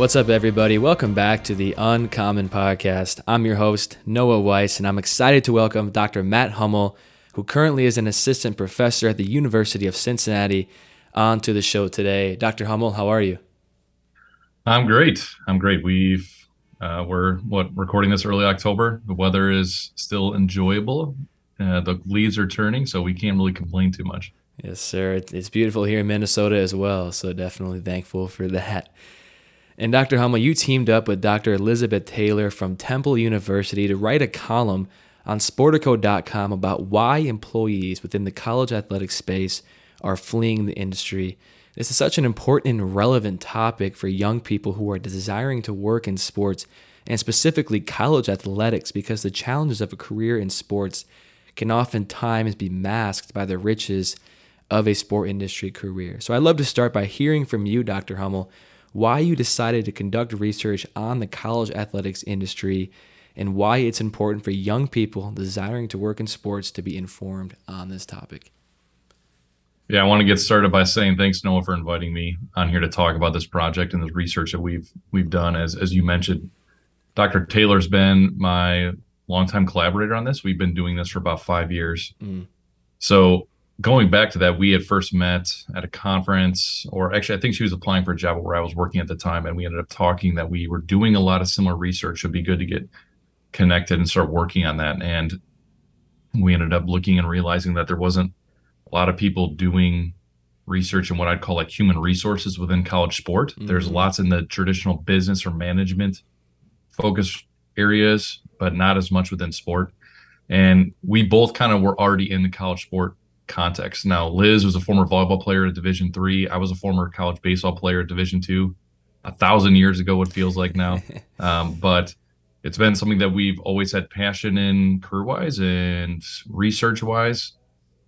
What's up, everybody? Welcome back to the Uncommon Podcast. I'm your host, Noah Weiss, and I'm excited to welcome Dr. Matt Huml, who currently is an assistant professor at the University of Cincinnati, onto the show today. Dr. Huml, how are you? I'm great. I'm great. We've uh, we're what recording this early October. The weather is still enjoyable. Uh, the leaves are turning, so we can't really complain too much. Yes, sir. It's beautiful here in Minnesota as well, so definitely thankful for that. And Dr. Huml, you teamed up with Dr. Elizabeth Taylor from Temple University to write a column on Sportico.com about why employees within the college athletic space are fleeing the industry. This is such an important and relevant topic for young people who are desiring to work in sports and specifically college athletics because the challenges of a career in sports can oftentimes be masked by the riches of a sport industry career. So I'd love to start by hearing from you, Dr. Huml why you decided to conduct research on the college athletics industry, and why it's important for young people desiring to work in sports to be informed on this topic. Yeah, I want to get started by saying thanks, Noah, for inviting me on here to talk about this project and the research that we've we've done. As as you mentioned, Dr. Taylor's been my longtime collaborator on this. We've been doing this for about five years. Mm. So going back to that, we had first met at a conference, or actually, I think she was applying for a job where I was working at the time, and we ended up talking that we were doing a lot of similar research. It'd be good to get connected and start working on that. And we ended up looking and realizing that there wasn't a lot of people doing research in what I'd call like human resources within college sport. Mm-hmm. There's lots in the traditional business or management focus areas, but not as much within sport. And we both kind of were already in the college sport context. Now, Liz was a former volleyball player at Division three. I was a former college baseball player at Division two, a thousand years ago. It feels like now, um, but it's been something that we've always had passion in, career wise and research wise.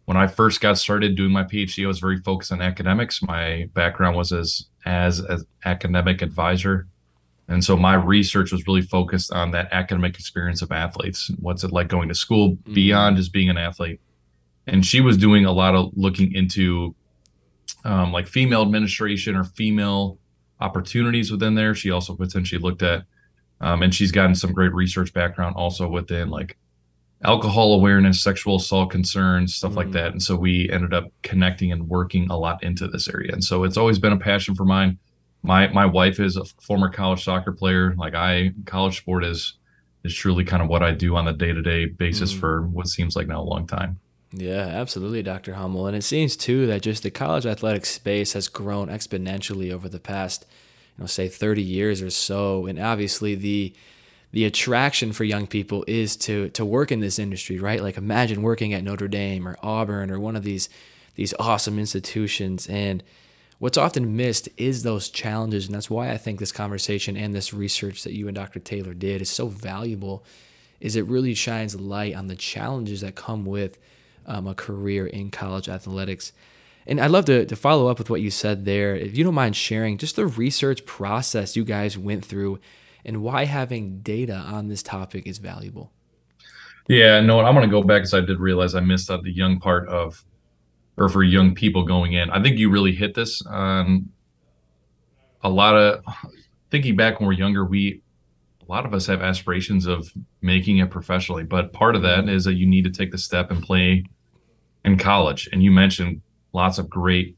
When I first got started doing my PhD, I was very focused on academics. My background was as as an academic advisor. And so my research was really focused on that academic experience of athletes. What's it like going to school mm-hmm. beyond just being an athlete? And she was doing a lot of looking into um, like female administration or female opportunities within there. She also potentially looked at, um, and she's gotten some great research background also within like alcohol awareness, sexual assault concerns, stuff mm like that. And so we ended up connecting and working a lot into this area. And so it's always been a passion for mine. My my wife is a former college soccer player. Like I, college sport is is truly kind of what I do on the day to day basis mm for what seems like now a long time. Yeah, absolutely, Dr. Huml. And it seems too that just the college athletic space has grown exponentially over the past, you know, say 30 years or so. And obviously the the attraction for young people is to to work in this industry, right? Like imagine working at Notre Dame or Auburn or one of these these awesome institutions. And what's often missed is those challenges. And that's why I think this conversation and this research that you and Dr. Taylor did is so valuable, is it really shines light on the challenges that come with um, a career in college athletics. And I'd love to, to follow up with what you said there. If you don't mind sharing just the research process you guys went through and why having data on this topic is valuable. Yeah, no, I'm going to go back because I did realize I missed out the young part of, or for young people going in. I think you really hit this on a lot of thinking back when we're younger. We a lot of us have aspirations of making it professionally, but part of that mm-hmm. that you need to take the step and play in college. And you mentioned lots of great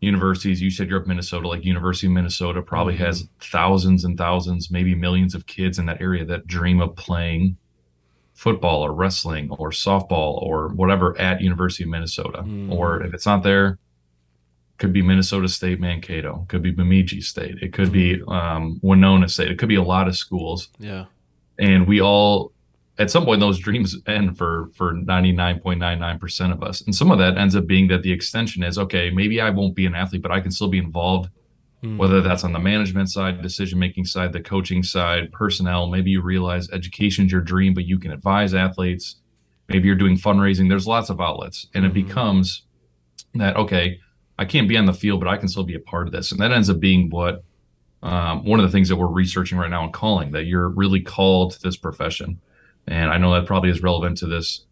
universities. You said you're up Minnesota, like University of Minnesota probably mm-hmm. has thousands and thousands, maybe millions of kids in that area that dream of playing football or wrestling or softball or whatever at University of Minnesota. Mm. Or if it's not there, could be Minnesota State Mankato, could be Bemidji State, it could be um, Winona State, it could be a lot of schools. Yeah. And we all, at some point, those dreams end for for ninety nine point nine nine percent of us. And some of that ends up being that the extension is okay. Maybe I won't be an athlete, but I can still be involved Mm. whether that's on the management side, decision making side, the coaching side, personnel. Maybe you realize education's your dream, but you can advise athletes. Maybe you're doing fundraising. There's lots of outlets, and mm-hmm. it becomes that okay, I can't be on the field, but I can still be a part of this, and that ends up being what um, one of the things that we're researching right now and calling that you're really called to this profession. And I know that probably is relevant to this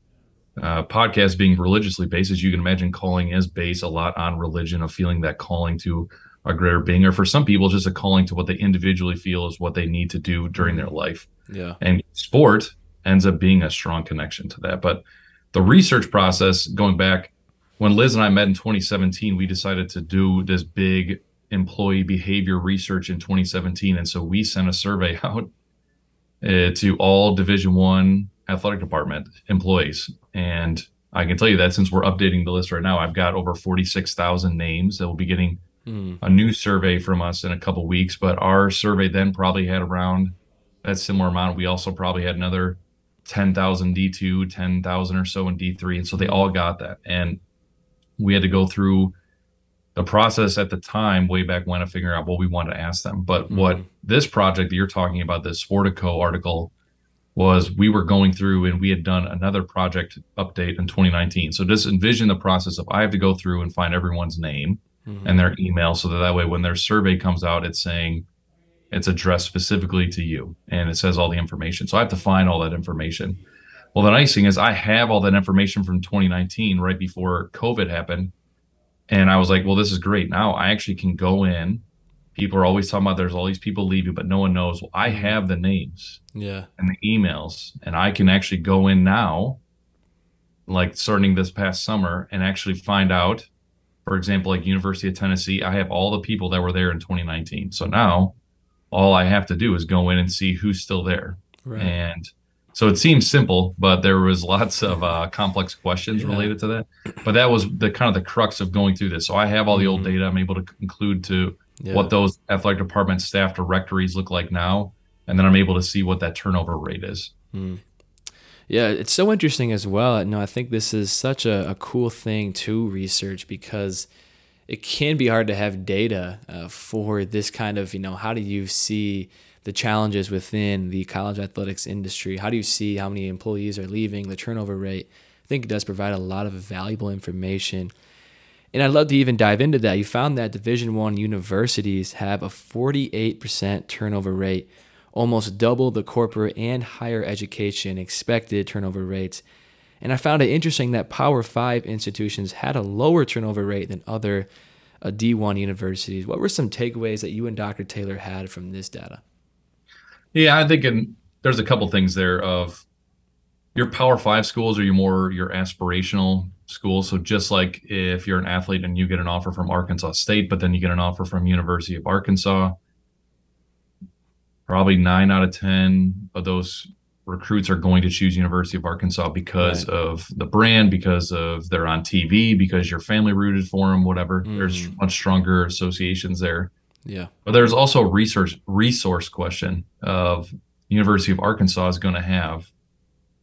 uh, podcast being religiously based, as you can imagine, calling is based a lot on religion, of feeling that calling to a greater being, or for some people, just a calling to what they individually feel is what they need to do during their life. Yeah. And sport ends up being a strong connection to that. But the research process, going back when Liz and I met in 2017, we decided to do this big employee behavior research in 2017, and so we sent a survey out uh, to all Division One athletic department employees, and I can tell you that since we're updating the list right now, I've got over 46,000 names that will be getting mm. a new survey from us in a couple weeks. But our survey then probably had around that similar amount. We also probably had another 10,000 D2, 10,000 or so in D3. And so they all got that. And we had to go through the process at the time, way back when, to figure out what we wanted to ask them. But mm what this project that you're talking about, this Sportico article, was we were going through and we had done another project update in 2019. So just envision the process of I have to go through and find everyone's name mm-hmm. and their email so that that way when their survey comes out it's saying it's addressed specifically to you and it says all the information so i have to find all that information well the nice thing is i have all that information from 2019 right before covid happened and i was like well this is great now i actually can go in people are always talking about there's all these people leaving but no one knows well i mm-hmm. have the names yeah and the emails and i can actually go in now like starting this past summer and actually find out for example, like University of Tennessee, I have all the people that were there in 2019. So now all I have to do is go in and see who's still there. Right. And so it seems simple, but there was lots of uh, complex questions yeah. related to that. But that was the kind of the crux of going through this. So I have all the mm-hmm. old data. I'm able to include to yeah. what those athletic department staff directories look like now, and then I'm able to see what that turnover rate is. Mm. Yeah, it's so interesting as well. No, I think this is such a, a cool thing to research because it can be hard to have data uh, for this kind of, you know, how do you see the challenges within the college athletics industry? How do you see how many employees are leaving, the turnover rate? I think it does provide a lot of valuable information. And I'd love to even dive into that. You found that Division One universities have a 48% turnover rate almost double the corporate and higher education expected turnover rates. And I found it interesting that Power 5 institutions had a lower turnover rate than other uh, D1 universities. What were some takeaways that you and Dr. Taylor had from this data? Yeah, I think in, there's a couple things there of your Power 5 schools are your more your aspirational schools. So just like if you're an athlete and you get an offer from Arkansas State, but then you get an offer from University of Arkansas, probably nine out of 10 of those recruits are going to choose University of Arkansas because right. of the brand, because of they're on TV, because your family rooted for them, whatever. Mm. There's much stronger associations there. Yeah. But there's also a resource resource question of University of Arkansas is going to have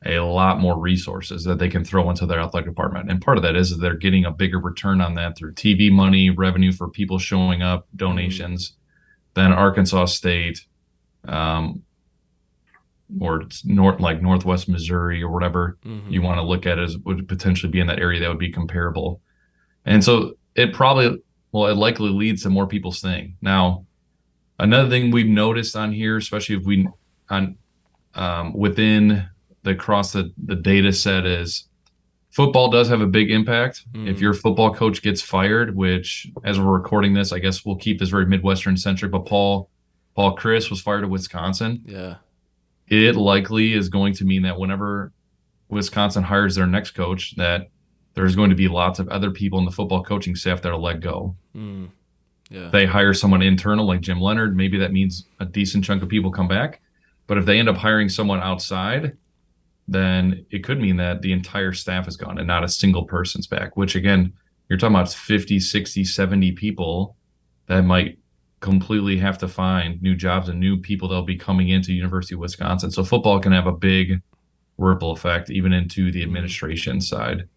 a lot more resources that they can throw into their athletic department. And part of that is that they're getting a bigger return on that through TV money, revenue for people showing up, donations, than Arkansas State um, or north like northwest Missouri or whatever mm-hmm. you want to look at as would potentially be in that area that would be comparable. And so it probably well, it likely leads to more people staying. Now, another thing we've noticed on here, especially if we on um, within the across the, the data set is football does have a big impact. Mm. If your football coach gets fired, which as we're recording this, I guess we'll keep this very Midwestern centric, but Paul Paul Chryst was fired at Wisconsin. Yeah. It likely is going to mean that whenever Wisconsin hires their next coach, that there's going to be lots of other people in the football coaching staff that are let go. Mm. Yeah. They hire someone internal like Jim Leonhard. Maybe that means a decent chunk of people come back. But if they end up hiring someone outside, then it could mean that the entire staff is gone and not a single person's back, which again you're talking about 50, 60, 70 people that might completely have to find new jobs and new people that'll be coming into University of Wisconsin. So football can have a big ripple effect even into the administration side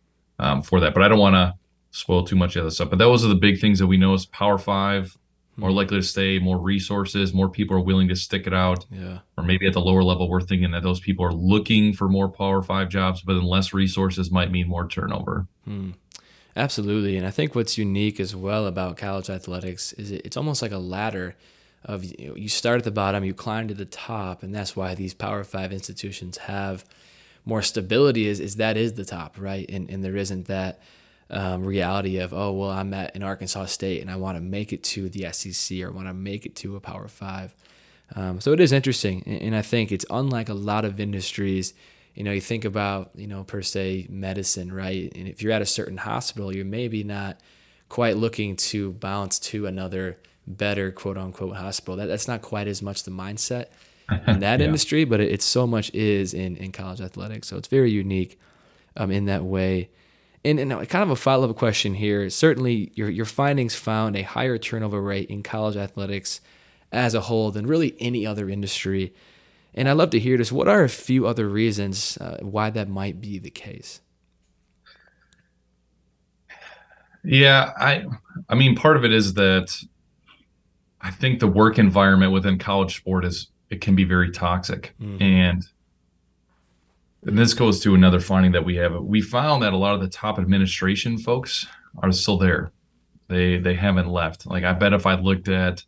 um, for that. But I don't want to spoil too much of the stuff. But those are the big things that we know is Power Five more likely to stay, more resources, more people are willing to stick it out. Yeah. Or maybe at the lower level, we're thinking that those people are looking for more Power Five jobs, but then less resources might mean more turnover. Hmm. Absolutely. And I think what's unique as well about college athletics is it's almost like a ladder of you start at the bottom, you climb to the top, and that's why these Power Five institutions have more stability is, is that is the top, right? And, and there isn't that um, reality of oh well I'm at an Arkansas State and I want to make it to the SEC or I want to make it to a Power Five. Um, so it is interesting, and I think it's unlike a lot of industries. You know, you think about you know per se medicine, right? And if you're at a certain hospital, you're maybe not quite looking to bounce to another better quote unquote hospital. That that's not quite as much the mindset in that yeah. industry, but it, it, so much is in in college athletics. So it's very unique um, in that way. And, and kind of a follow up question here. Certainly, your, your findings found a higher turnover rate in college athletics as a whole than really any other industry. And I'd love to hear this. What are a few other reasons uh, why that might be the case? Yeah, I I mean part of it is that I think the work environment within college sport is it can be very toxic. Mm-hmm. And and this goes to another finding that we have. We found that a lot of the top administration folks are still there. They they haven't left. Like I bet if I looked at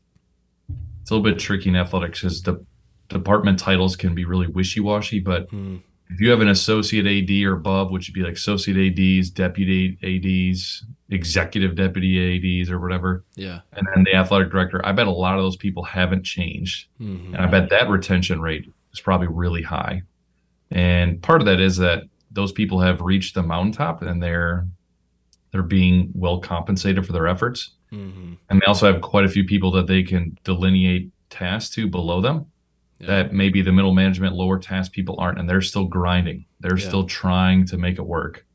it's a little bit tricky in athletics because the department titles can be really wishy-washy, but mm. If you have an associate AD or above, which would be like associate ADs, deputy ADs, executive deputy ADs or whatever. Yeah. And then the athletic director, I bet a lot of those people haven't changed. Mm-hmm. And I bet that retention rate is probably really high. And part of that is that those people have reached the mountaintop and they're they're being well compensated for their efforts. Mm-hmm. And they also have quite a few people that they can delineate tasks to below them yeah. that maybe the middle management, lower task people aren't, and they're still grinding. They're yeah. still trying to make it work.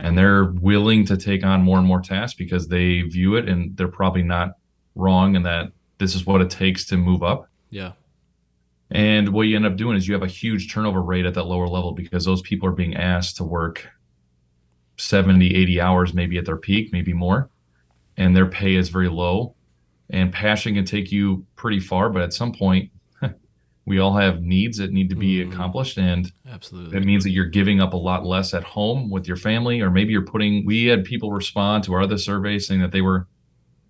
And they're willing to take on more and more tasks because they view it and they're probably not wrong in that this is what it takes to move up. Yeah. And what you end up doing is you have a huge turnover rate at that lower level because those people are being asked to work 70, 80 hours, maybe at their peak, maybe more. And their pay is very low. And passion can take you pretty far, but at some point, we all have needs that need to be mm, accomplished. And absolutely, that means that you're giving up a lot less at home with your family, or maybe you're putting. We had people respond to our other surveys saying that they were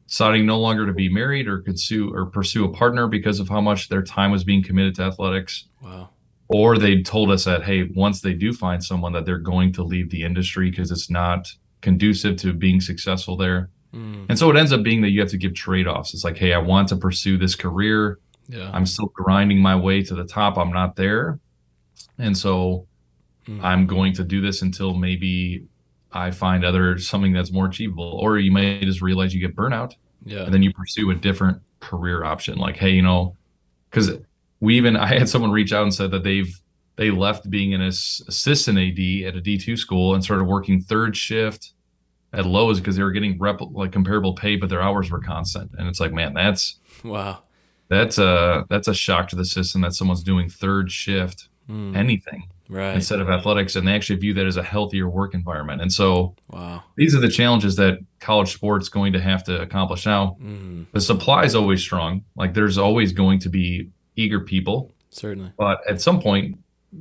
deciding no longer to be married or pursue or pursue a partner because of how much their time was being committed to athletics. Wow. Or they told us that hey, once they do find someone that they're going to leave the industry because it's not conducive to being successful there. Mm. And so it ends up being that you have to give trade-offs. It's like, hey, I want to pursue this career. Yeah. I'm still grinding my way to the top. I'm not there. And so mm. I'm going to do this until maybe I find other something that's more achievable. Or you may just realize you get burnout. Yeah. And then you pursue a different career option. Like, hey, you know, because we even I had someone reach out and said that they've they left being an assistant AD at a D2 school and started working third shift at Lowe's because they were getting rep like comparable pay, but their hours were constant. And it's like, man, that's wow. That's a that's a shock to the system that someone's doing third shift mm. anything right. instead of athletics, and they actually view that as a healthier work environment. And so, wow, these are the challenges that college sports going to have to accomplish. Now, mm. the supply is always strong. Like there's always going to be eager people, certainly, but at some point.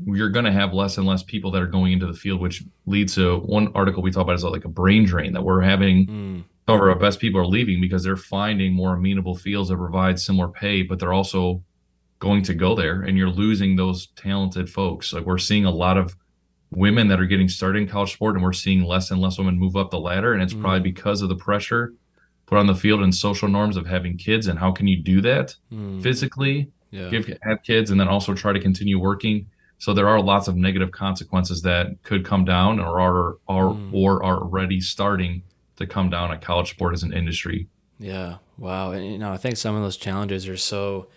You're going to have less and less people that are going into the field, which leads to one article we talk about is like a brain drain that we're having mm of our best people are leaving because they're finding more amenable fields that provide similar pay, but they're also going to go there and you're losing those talented folks. Like we're seeing a lot of women that are getting started in college sport and we're seeing less and less women move up the ladder. And it's mm. probably because of the pressure put on the field and social norms of having kids. And how can you do that mm. physically, yeah. give, have kids, and then also try to continue working. So there are lots of negative consequences that could come down or are, are mm. or are already starting to come down at college sport as an industry. Yeah. Wow. And you know, I think some of those challenges are so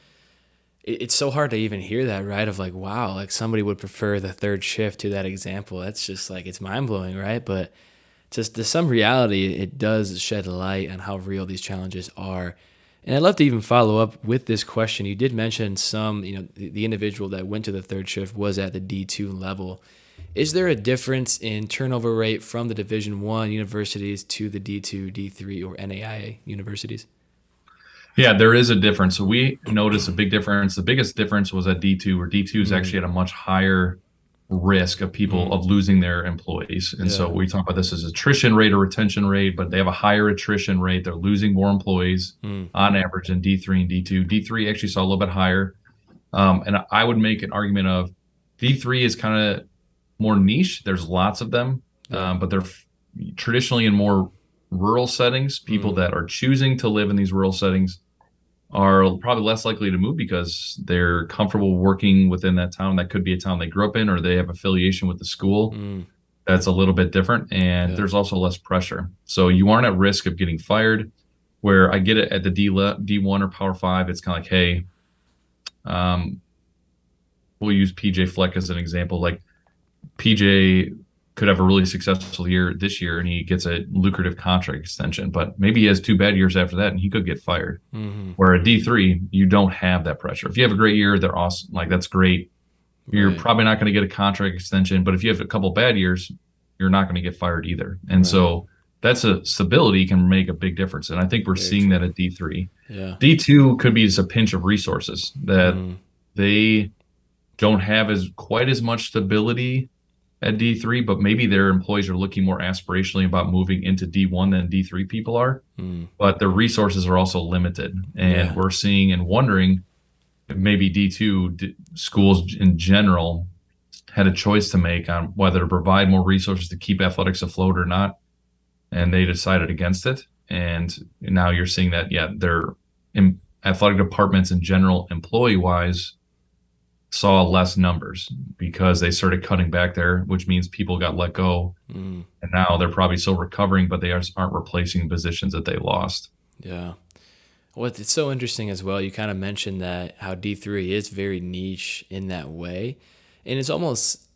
it's so hard to even hear that, right? Of like, wow, like somebody would prefer the third shift to that example. That's just like it's mind blowing, right? But just to some reality, it does shed light on how real these challenges are. And I'd love to even follow up with this question. You did mention some, you know, the, the individual that went to the third shift was at the D2 level. Is there a difference in turnover rate from the Division One universities to the D2, D3, or NAIA universities? Yeah, there is a difference. So we noticed a big difference. The biggest difference was at D2, where D2 is mm-hmm. actually at a much higher risk of people mm. of losing their employees. And yeah. so we talk about this as attrition rate or retention rate, but they have a higher attrition rate. They're losing more employees mm. on average than D3 and D2. D3 actually saw a little bit higher. Um, and I would make an argument of D3 is kind of more niche. There's lots of them, um, but they're f- traditionally in more rural settings. People mm. that are choosing to live in these rural settings are probably less likely to move because they're comfortable working within that town. That could be a town they grew up in, or they have affiliation with the school. Mm. That's a little bit different, and yeah. there's also less pressure. So you aren't at risk of getting fired. Where I get it at the D D one or Power Five, it's kind of like, hey, um, we'll use PJ Fleck as an example. Like PJ could have a really successful year this year and he gets a lucrative contract extension, but maybe he has two bad years after that and he could get fired. Mm-hmm. Where at D3, you don't have that pressure. If you have a great year, they're awesome. Like that's great. You're right. probably not going to get a contract extension, but if you have a couple bad years, you're not going to get fired either. And right. so that's a stability can make a big difference. And I think we're Very seeing true. that at D3. Yeah. D2 could be just a pinch of resources that mm. they don't have as quite as much stability at D3, but maybe their employees are looking more aspirationally about moving into D1 than D3 people are. Mm. But the resources are also limited. And yeah. we're seeing and wondering maybe D2 d- schools in general had a choice to make on whether to provide more resources to keep athletics afloat or not. And they decided against it. And now you're seeing that, yeah, their athletic departments in general, employee wise, saw less numbers because they started cutting back there, which means people got let go. Mm. And now they're probably still recovering, but they aren't replacing positions that they lost. Yeah. Well, it's so interesting as well. You kind of mentioned that how D3 is very niche in that way. And it's almost,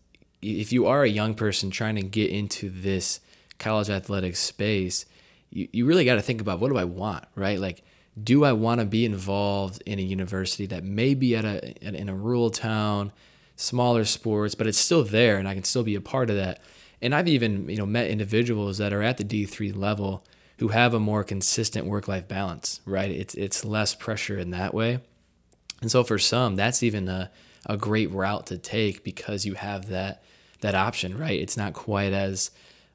if you are a young person trying to get into this college athletics space, you, you really got to think about what do I want, right? Like, do I want to be involved in a university that may be at a in a rural town, smaller sports, but it's still there and I can still be a part of that. And I've even you know met individuals that are at the D three level who have a more consistent work life balance. Right, it's it's less pressure in that way. And so for some, that's even a a great route to take because you have that that option. Right, it's not quite as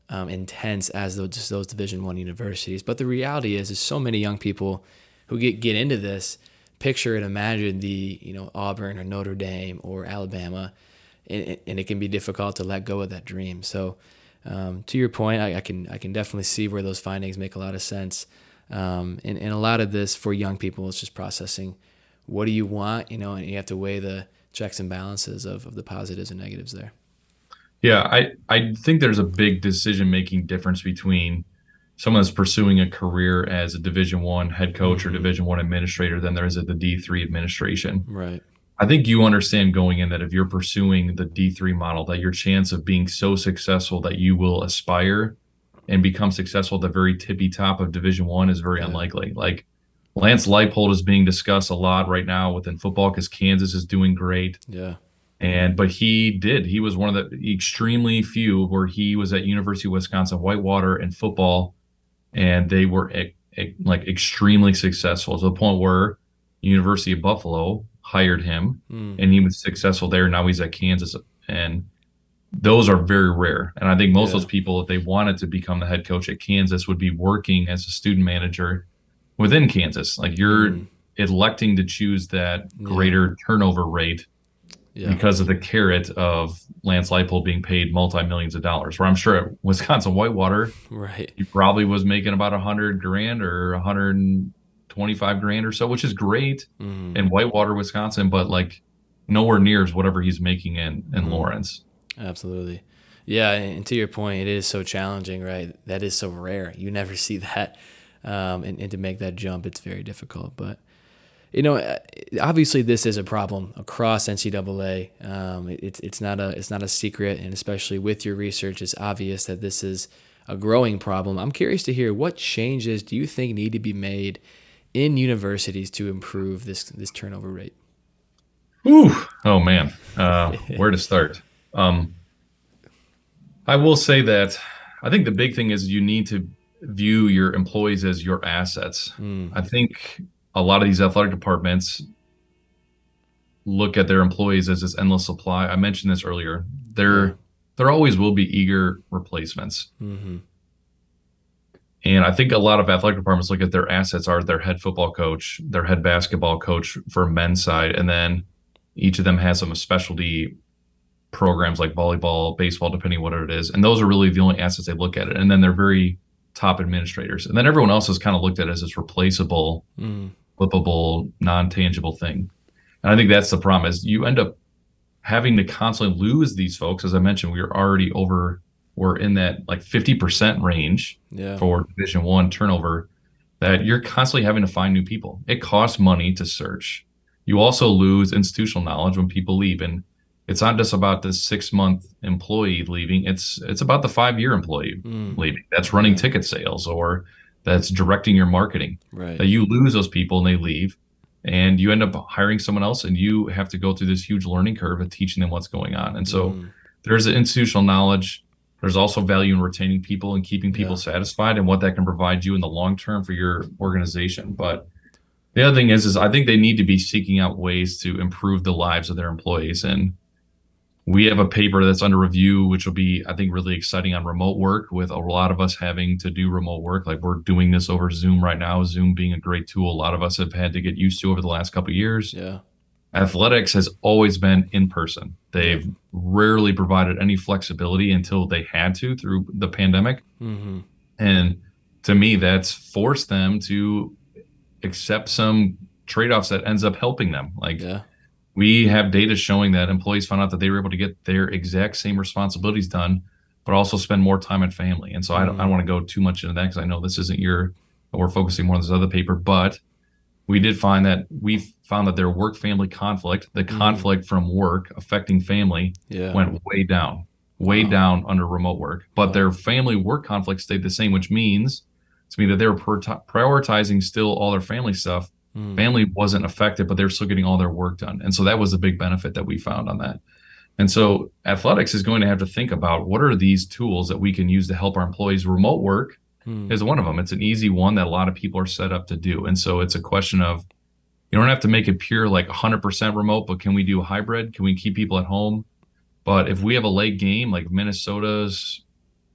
um, intense as those those Division One universities. But the reality is, is so many young people who get get into this picture and imagine the you know Auburn or Notre Dame or Alabama, and, and it can be difficult to let go of that dream. So, um, to your point, I, I, can I can definitely see where those findings make a lot of sense. Um, and, and a lot of this for young people is just processing what do you want, you know, and you have to weigh the checks and balances of, of the positives and negatives there. Yeah, I, I think there's a big decision making difference between someone that's pursuing a career as a division one head coach mm-hmm. or division one administrator than there is at the d3 administration. Right. I think you understand going in that if you're pursuing the d3 model that your chance of being so successful that you will aspire and become successful at the very tippy top of division one is very yeah. unlikely. Like lance leipold is being discussed a lot right now within football because kansas is doing great. Yeah. And but he did. He was one of the extremely few where he was at university of wisconsin whitewater in football and they were e- e- like extremely successful to the point where University of Buffalo hired him, mm. and he was successful there. Now he's at Kansas, and those are very rare. And I think most yeah. of those people, if they wanted to become the head coach at Kansas, would be working as a student manager within Kansas. Like you're mm. electing to choose that greater yeah. turnover rate yeah. because of the carrot of Lance Leipold being paid multi millions of dollars. Where I'm sure at Wisconsin Whitewater, right, he probably was making about a hundred grand or a hundred and twenty-five grand or so, which is great mm. in Whitewater, Wisconsin, but like nowhere near whatever he's making in in mm. Lawrence. Absolutely. Yeah, and to your point, it is so challenging, right? That is so rare. You never see that, um, and, and to make that jump, it's very difficult. But you know, uh, obviously this is a problem across NCAA. Um, it's it's not a it's not a secret, and especially with your research, it's obvious that this is a growing problem. I'm curious to hear what changes do you think need to be made in universities to improve this this turnover rate? Ooh, oh man, uh, where to start? Um, I will say that I think the big thing is you need to view your employees as your assets. Mm. I think a lot of these athletic departments look at their employees as this endless supply. I mentioned this earlier. There, there always will be eager replacements. Mm-hmm. And I think a lot of athletic departments look at their assets are their head football coach, their head basketball coach for men's side, and then each of them has some specialty programs like volleyball, baseball, depending what it is. And those are really the only assets they look at it. And then they're very top administrators. And then everyone else is kind of looked at as this replaceable, mm. Flippable, non-tangible thing. And I think that's the problem is you end up having to constantly lose these folks. As I mentioned, we are already over, we're in that like 50% range yeah. for division one turnover that you're constantly having to find new people. It costs money to search. You also lose institutional knowledge when people leave. And it's not just about the six month employee leaving. It's it's about the five year employee mm. leaving. That's running yeah. ticket sales or that's directing your marketing. Right. That you lose those people and they leave and you end up hiring someone else and you have to go through this huge learning curve of teaching them what's going on and so mm. there's an institutional knowledge there's also value in retaining people and keeping people yeah. satisfied and what that can provide you in the long term for your organization but the other thing is is i think they need to be seeking out ways to improve the lives of their employees and we have a paper that's under review which will be i think really exciting on remote work with a lot of us having to do remote work. Like we're doing this over zoom right now zoom being a great tool a lot of us have had to get used to over the last couple years. Yeah. Athletics has always been in person. They've rarely provided any flexibility until they had to through the pandemic. Mm-hmm. and to me that's forced them to accept some trade-offs that ends up helping them. Like yeah we have data showing that employees found out that they were able to get their exact same responsibilities done, but also spend more time at family. And so mm. I don't, I don't want to go too much into that because I know this isn't your, we're focusing more on this other paper, but we did find that we found that their work family conflict, the mm. conflict from work affecting family, yeah. went way down, way wow. down under remote work. But wow. their family work conflict stayed the same, which means to me that they were prioritizing still all their family stuff Mm. Family wasn't affected, but they're still getting all their work done. And so that was a big benefit that we found on that. And so athletics is going to have to think about what are these tools that we can use to help our employees. Remote work mm. is one of them. It's an easy one that a lot of people are set up to do. And so it's a question of you don't have to make it pure like 100% remote, but can we do a hybrid? Can we keep people at home? But if we have a late game, like Minnesota's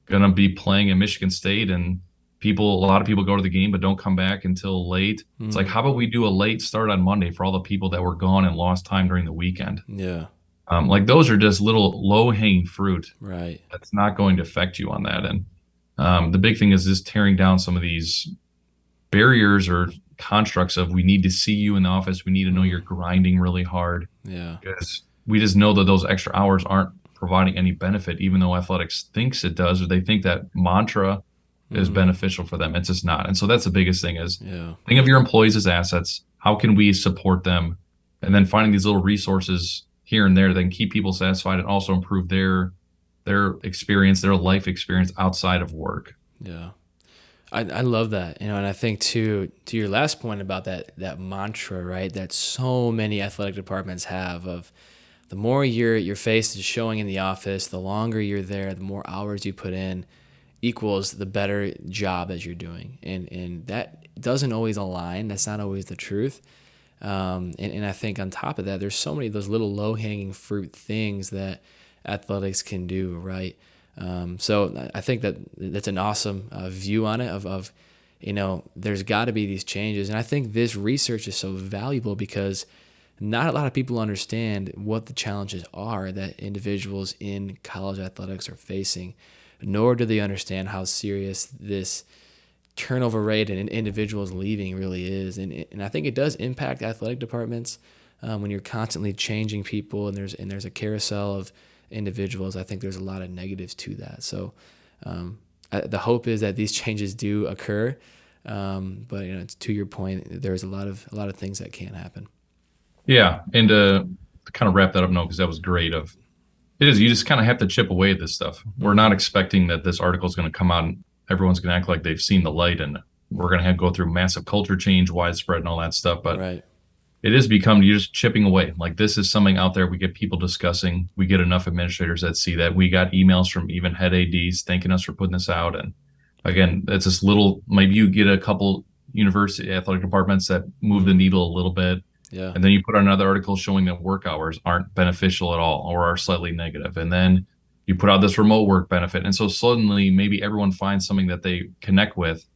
going to be playing in Michigan State and people a lot of people go to the game but don't come back until late. Mm. it's like hmm. how about we do a late start on monday for all the people that were gone and lost time during the weekend? Yeah. Um, like those are just little low hanging fruit right. that's not going to affect you on that and um, the big thing is just tearing down some of these barriers or constructs of we need to see you in the office. We need to know you're grinding really hard yeah. because we just know that those extra hours aren't providing any benefit even though athletics thinks it does or they think that mantra is mm-hmm. beneficial for them. It's just not. And so that's the biggest thing is yeah. think of your employees as assets. How can we support them? And then finding these little resources here and there that can keep people satisfied and also improve their their experience, their life experience outside of work. Yeah. I, I love that. You know, and I think too to your last point about that that mantra, right? That so many athletic departments have of the more your your face is showing in the office, the longer you're there, the more hours you put in, equals the better job as you're doing. And, and that doesn't always align. That's not always the truth. Um, and, and I think on top of that, there's so many of those little low hanging fruit things that athletics can do, right? Um, so I think that that's an awesome uh, view on it of, of, you know, there's got to be these changes. And I think this research is so valuable because not a lot of people understand what the challenges are that individuals in college athletics are facing nor do they understand how serious this turnover rate and individuals leaving really is. And, and I think it does impact athletic departments um, when you're constantly changing people and there's and there's a carousel of individuals. I think there's a lot of negatives to that. So um, I, the hope is that these changes do occur. Um, but you know, to your point, there's a lot of a lot of things that can happen. Yeah, and uh, to kind of wrap that up, no, because that was great. Of It is. You just kind of have to chip away at this stuff. We're not expecting that this article is going to come out and everyone's going to act like they've seen the light and we're going to have go through massive culture change, widespread, and all that stuff. But right. it is become you're just chipping away. Like this is something out there we get people discussing. We get enough administrators that see that. We got emails from even head ads thanking us for putting this out. And again, it's this little. Maybe you get a couple university athletic departments that move the needle a little bit Yeah. and then you put out another article showing that work hours aren't beneficial at all or are slightly negative and then you put out this remote work benefit and so suddenly maybe everyone finds something that they connect with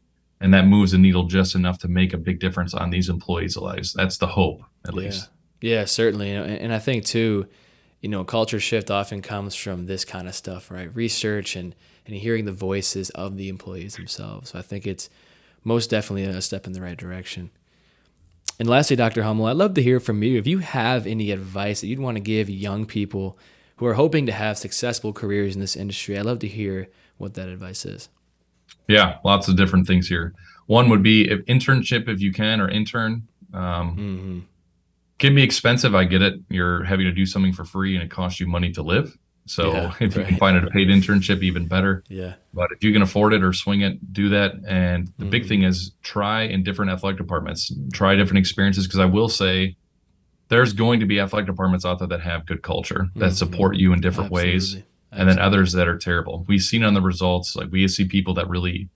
and that moves the needle just enough to make a big difference on these employees lives that's the hope at yeah. least Yeah, certainly. And, and I think too, you know, culture shift often comes from this kind of stuff, right? Research and and hearing the voices of the employees themselves. So I think it's most definitely a step in the right direction. And lastly, Dr. Huml, I'd love to hear from you. If you have any advice that you'd want to give young people who are hoping to have successful careers in this industry, I'd love to hear what that advice is. yeah lots of different things here one would be if internship if you can or intern um, Mm-hmm. can be expensive. I get it. You're having to do something for free and it costs you money to live. So Yeah, if you can find a paid internship, even better. Yeah. But if you can afford it or swing it, do that. And the big Mhm. thing is try in different athletic departments, try different experiences. Because I will say, there's going to be athletic departments out there that have good culture that Mhm. support you in different ways, Absolutely. and then others that are terrible. We've seen on the results, like we see people that really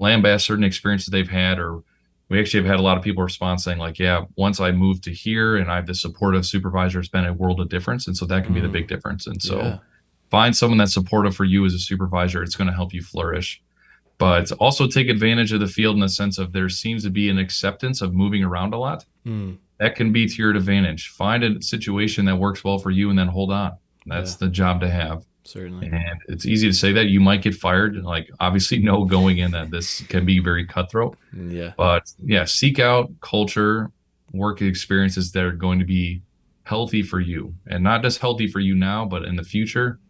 lambast certain experiences they've had, or we actually have had a lot of people respond saying, like, yeah, once I moved to here and I have this supportive supervisor, it's been a world of difference. And so that can be the Mhm. big difference. And so Yeah. Find someone that's supportive for you as a supervisor. It's going to help you flourish. But also take advantage of the field in the sense of there seems to be an acceptance of moving around a lot. Mm. That can be to your advantage. Find a situation that works well for you and then hold on. That's Yeah. the job to have. Certainly. And it's easy to say that you might get fired. Like obviously know going in that this can be very cutthroat. Yeah. But yeah, seek out culture, work experiences that are going to be healthy for you. And not just healthy for you now, but in the future.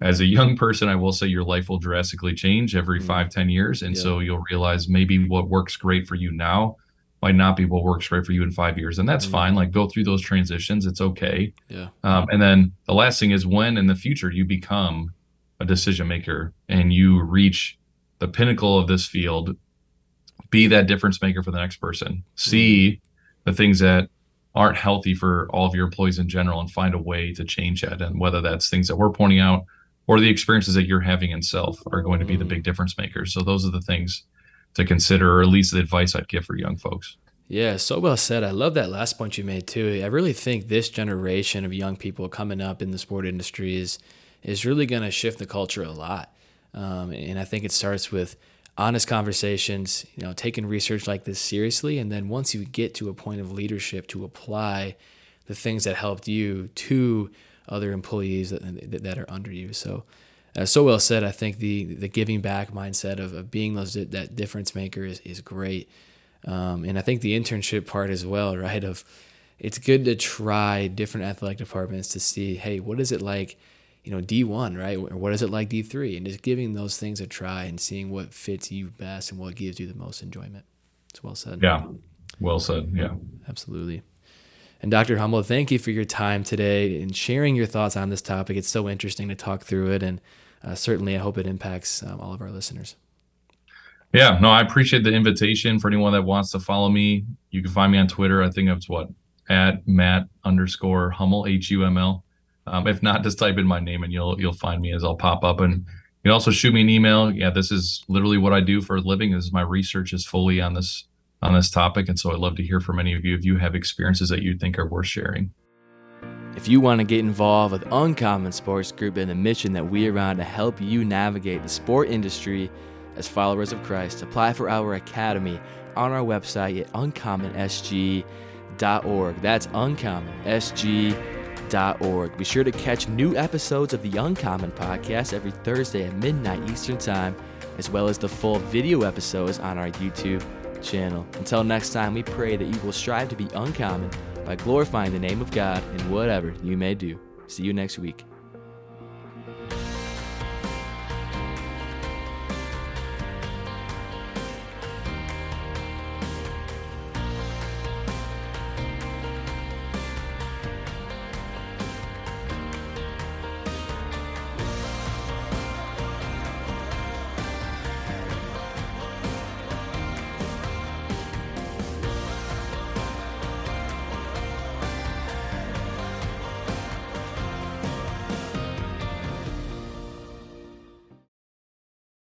As a young person, I will say your life will drastically change every Mm. five, ten years. And Yeah. so you'll realize maybe what works great for you now might not be what works great for you in five years. And that's Mm. fine. Like go through those transitions. It's okay. Yeah. Um, and then the last thing is when in the future you become a decision maker and you reach the pinnacle of this field, be that difference maker for the next person. See the things that aren't healthy for all of your employees in general and find a way to change that. And whether that's things that we're pointing out or the experiences that you're having in self are going to be the Mhm. big difference makers. So those are the things to consider, or at least the advice I'd give for young folks. Yeah, so well said. I love that last point you made too. I really think this generation of young people coming up in the sport industry is is really going to shift the culture a lot. Um, and I think it starts with honest conversations, you know, taking research like this seriously, and then once you get to a point of leadership, to apply the things that helped you to other employees that, that are under you. So, uh, so well said. I think the the giving back mindset of, of being those that difference maker is, is great. Um, and I think the internship part as well, right? Of it's good to try different athletic departments to see, hey, what is it like, you know, D one, right? Or what is it like D three? And just giving those things a try and seeing what fits you best and what gives you the most enjoyment. It's well said. Yeah. Well said. Yeah. Absolutely. And Dr. Huml, thank you for your time today and sharing your thoughts on this topic. It's so interesting to talk through it, and uh, certainly I hope it impacts um, all of our listeners. Yeah, no, I appreciate the invitation for anyone that wants to follow me. You can find me on Twitter. I think it's what at Matt underscore Huml H U M L. Um, if not, just type in my name and you'll you'll find me as I'll pop up. And you can also shoot me an email. Yeah, this is literally what I do for a living. This is my research is fully on this on this topic, and so I'd love to hear from any of you if you have experiences that you think are worth sharing. If you want to get involved with Uncommon Sports Group and the mission that we are on to help you navigate the sport industry as followers of Christ, apply for our academy on our website at uncommonsg.org. That's uncommonsg.org. Be sure to catch new episodes of the Uncommon podcast every Thursday at midnight Eastern Time, as well as the full video episodes on our YouTube channel. Until next time, we pray that you will strive to be uncommon by glorifying the name of God in whatever you may do. See you next week.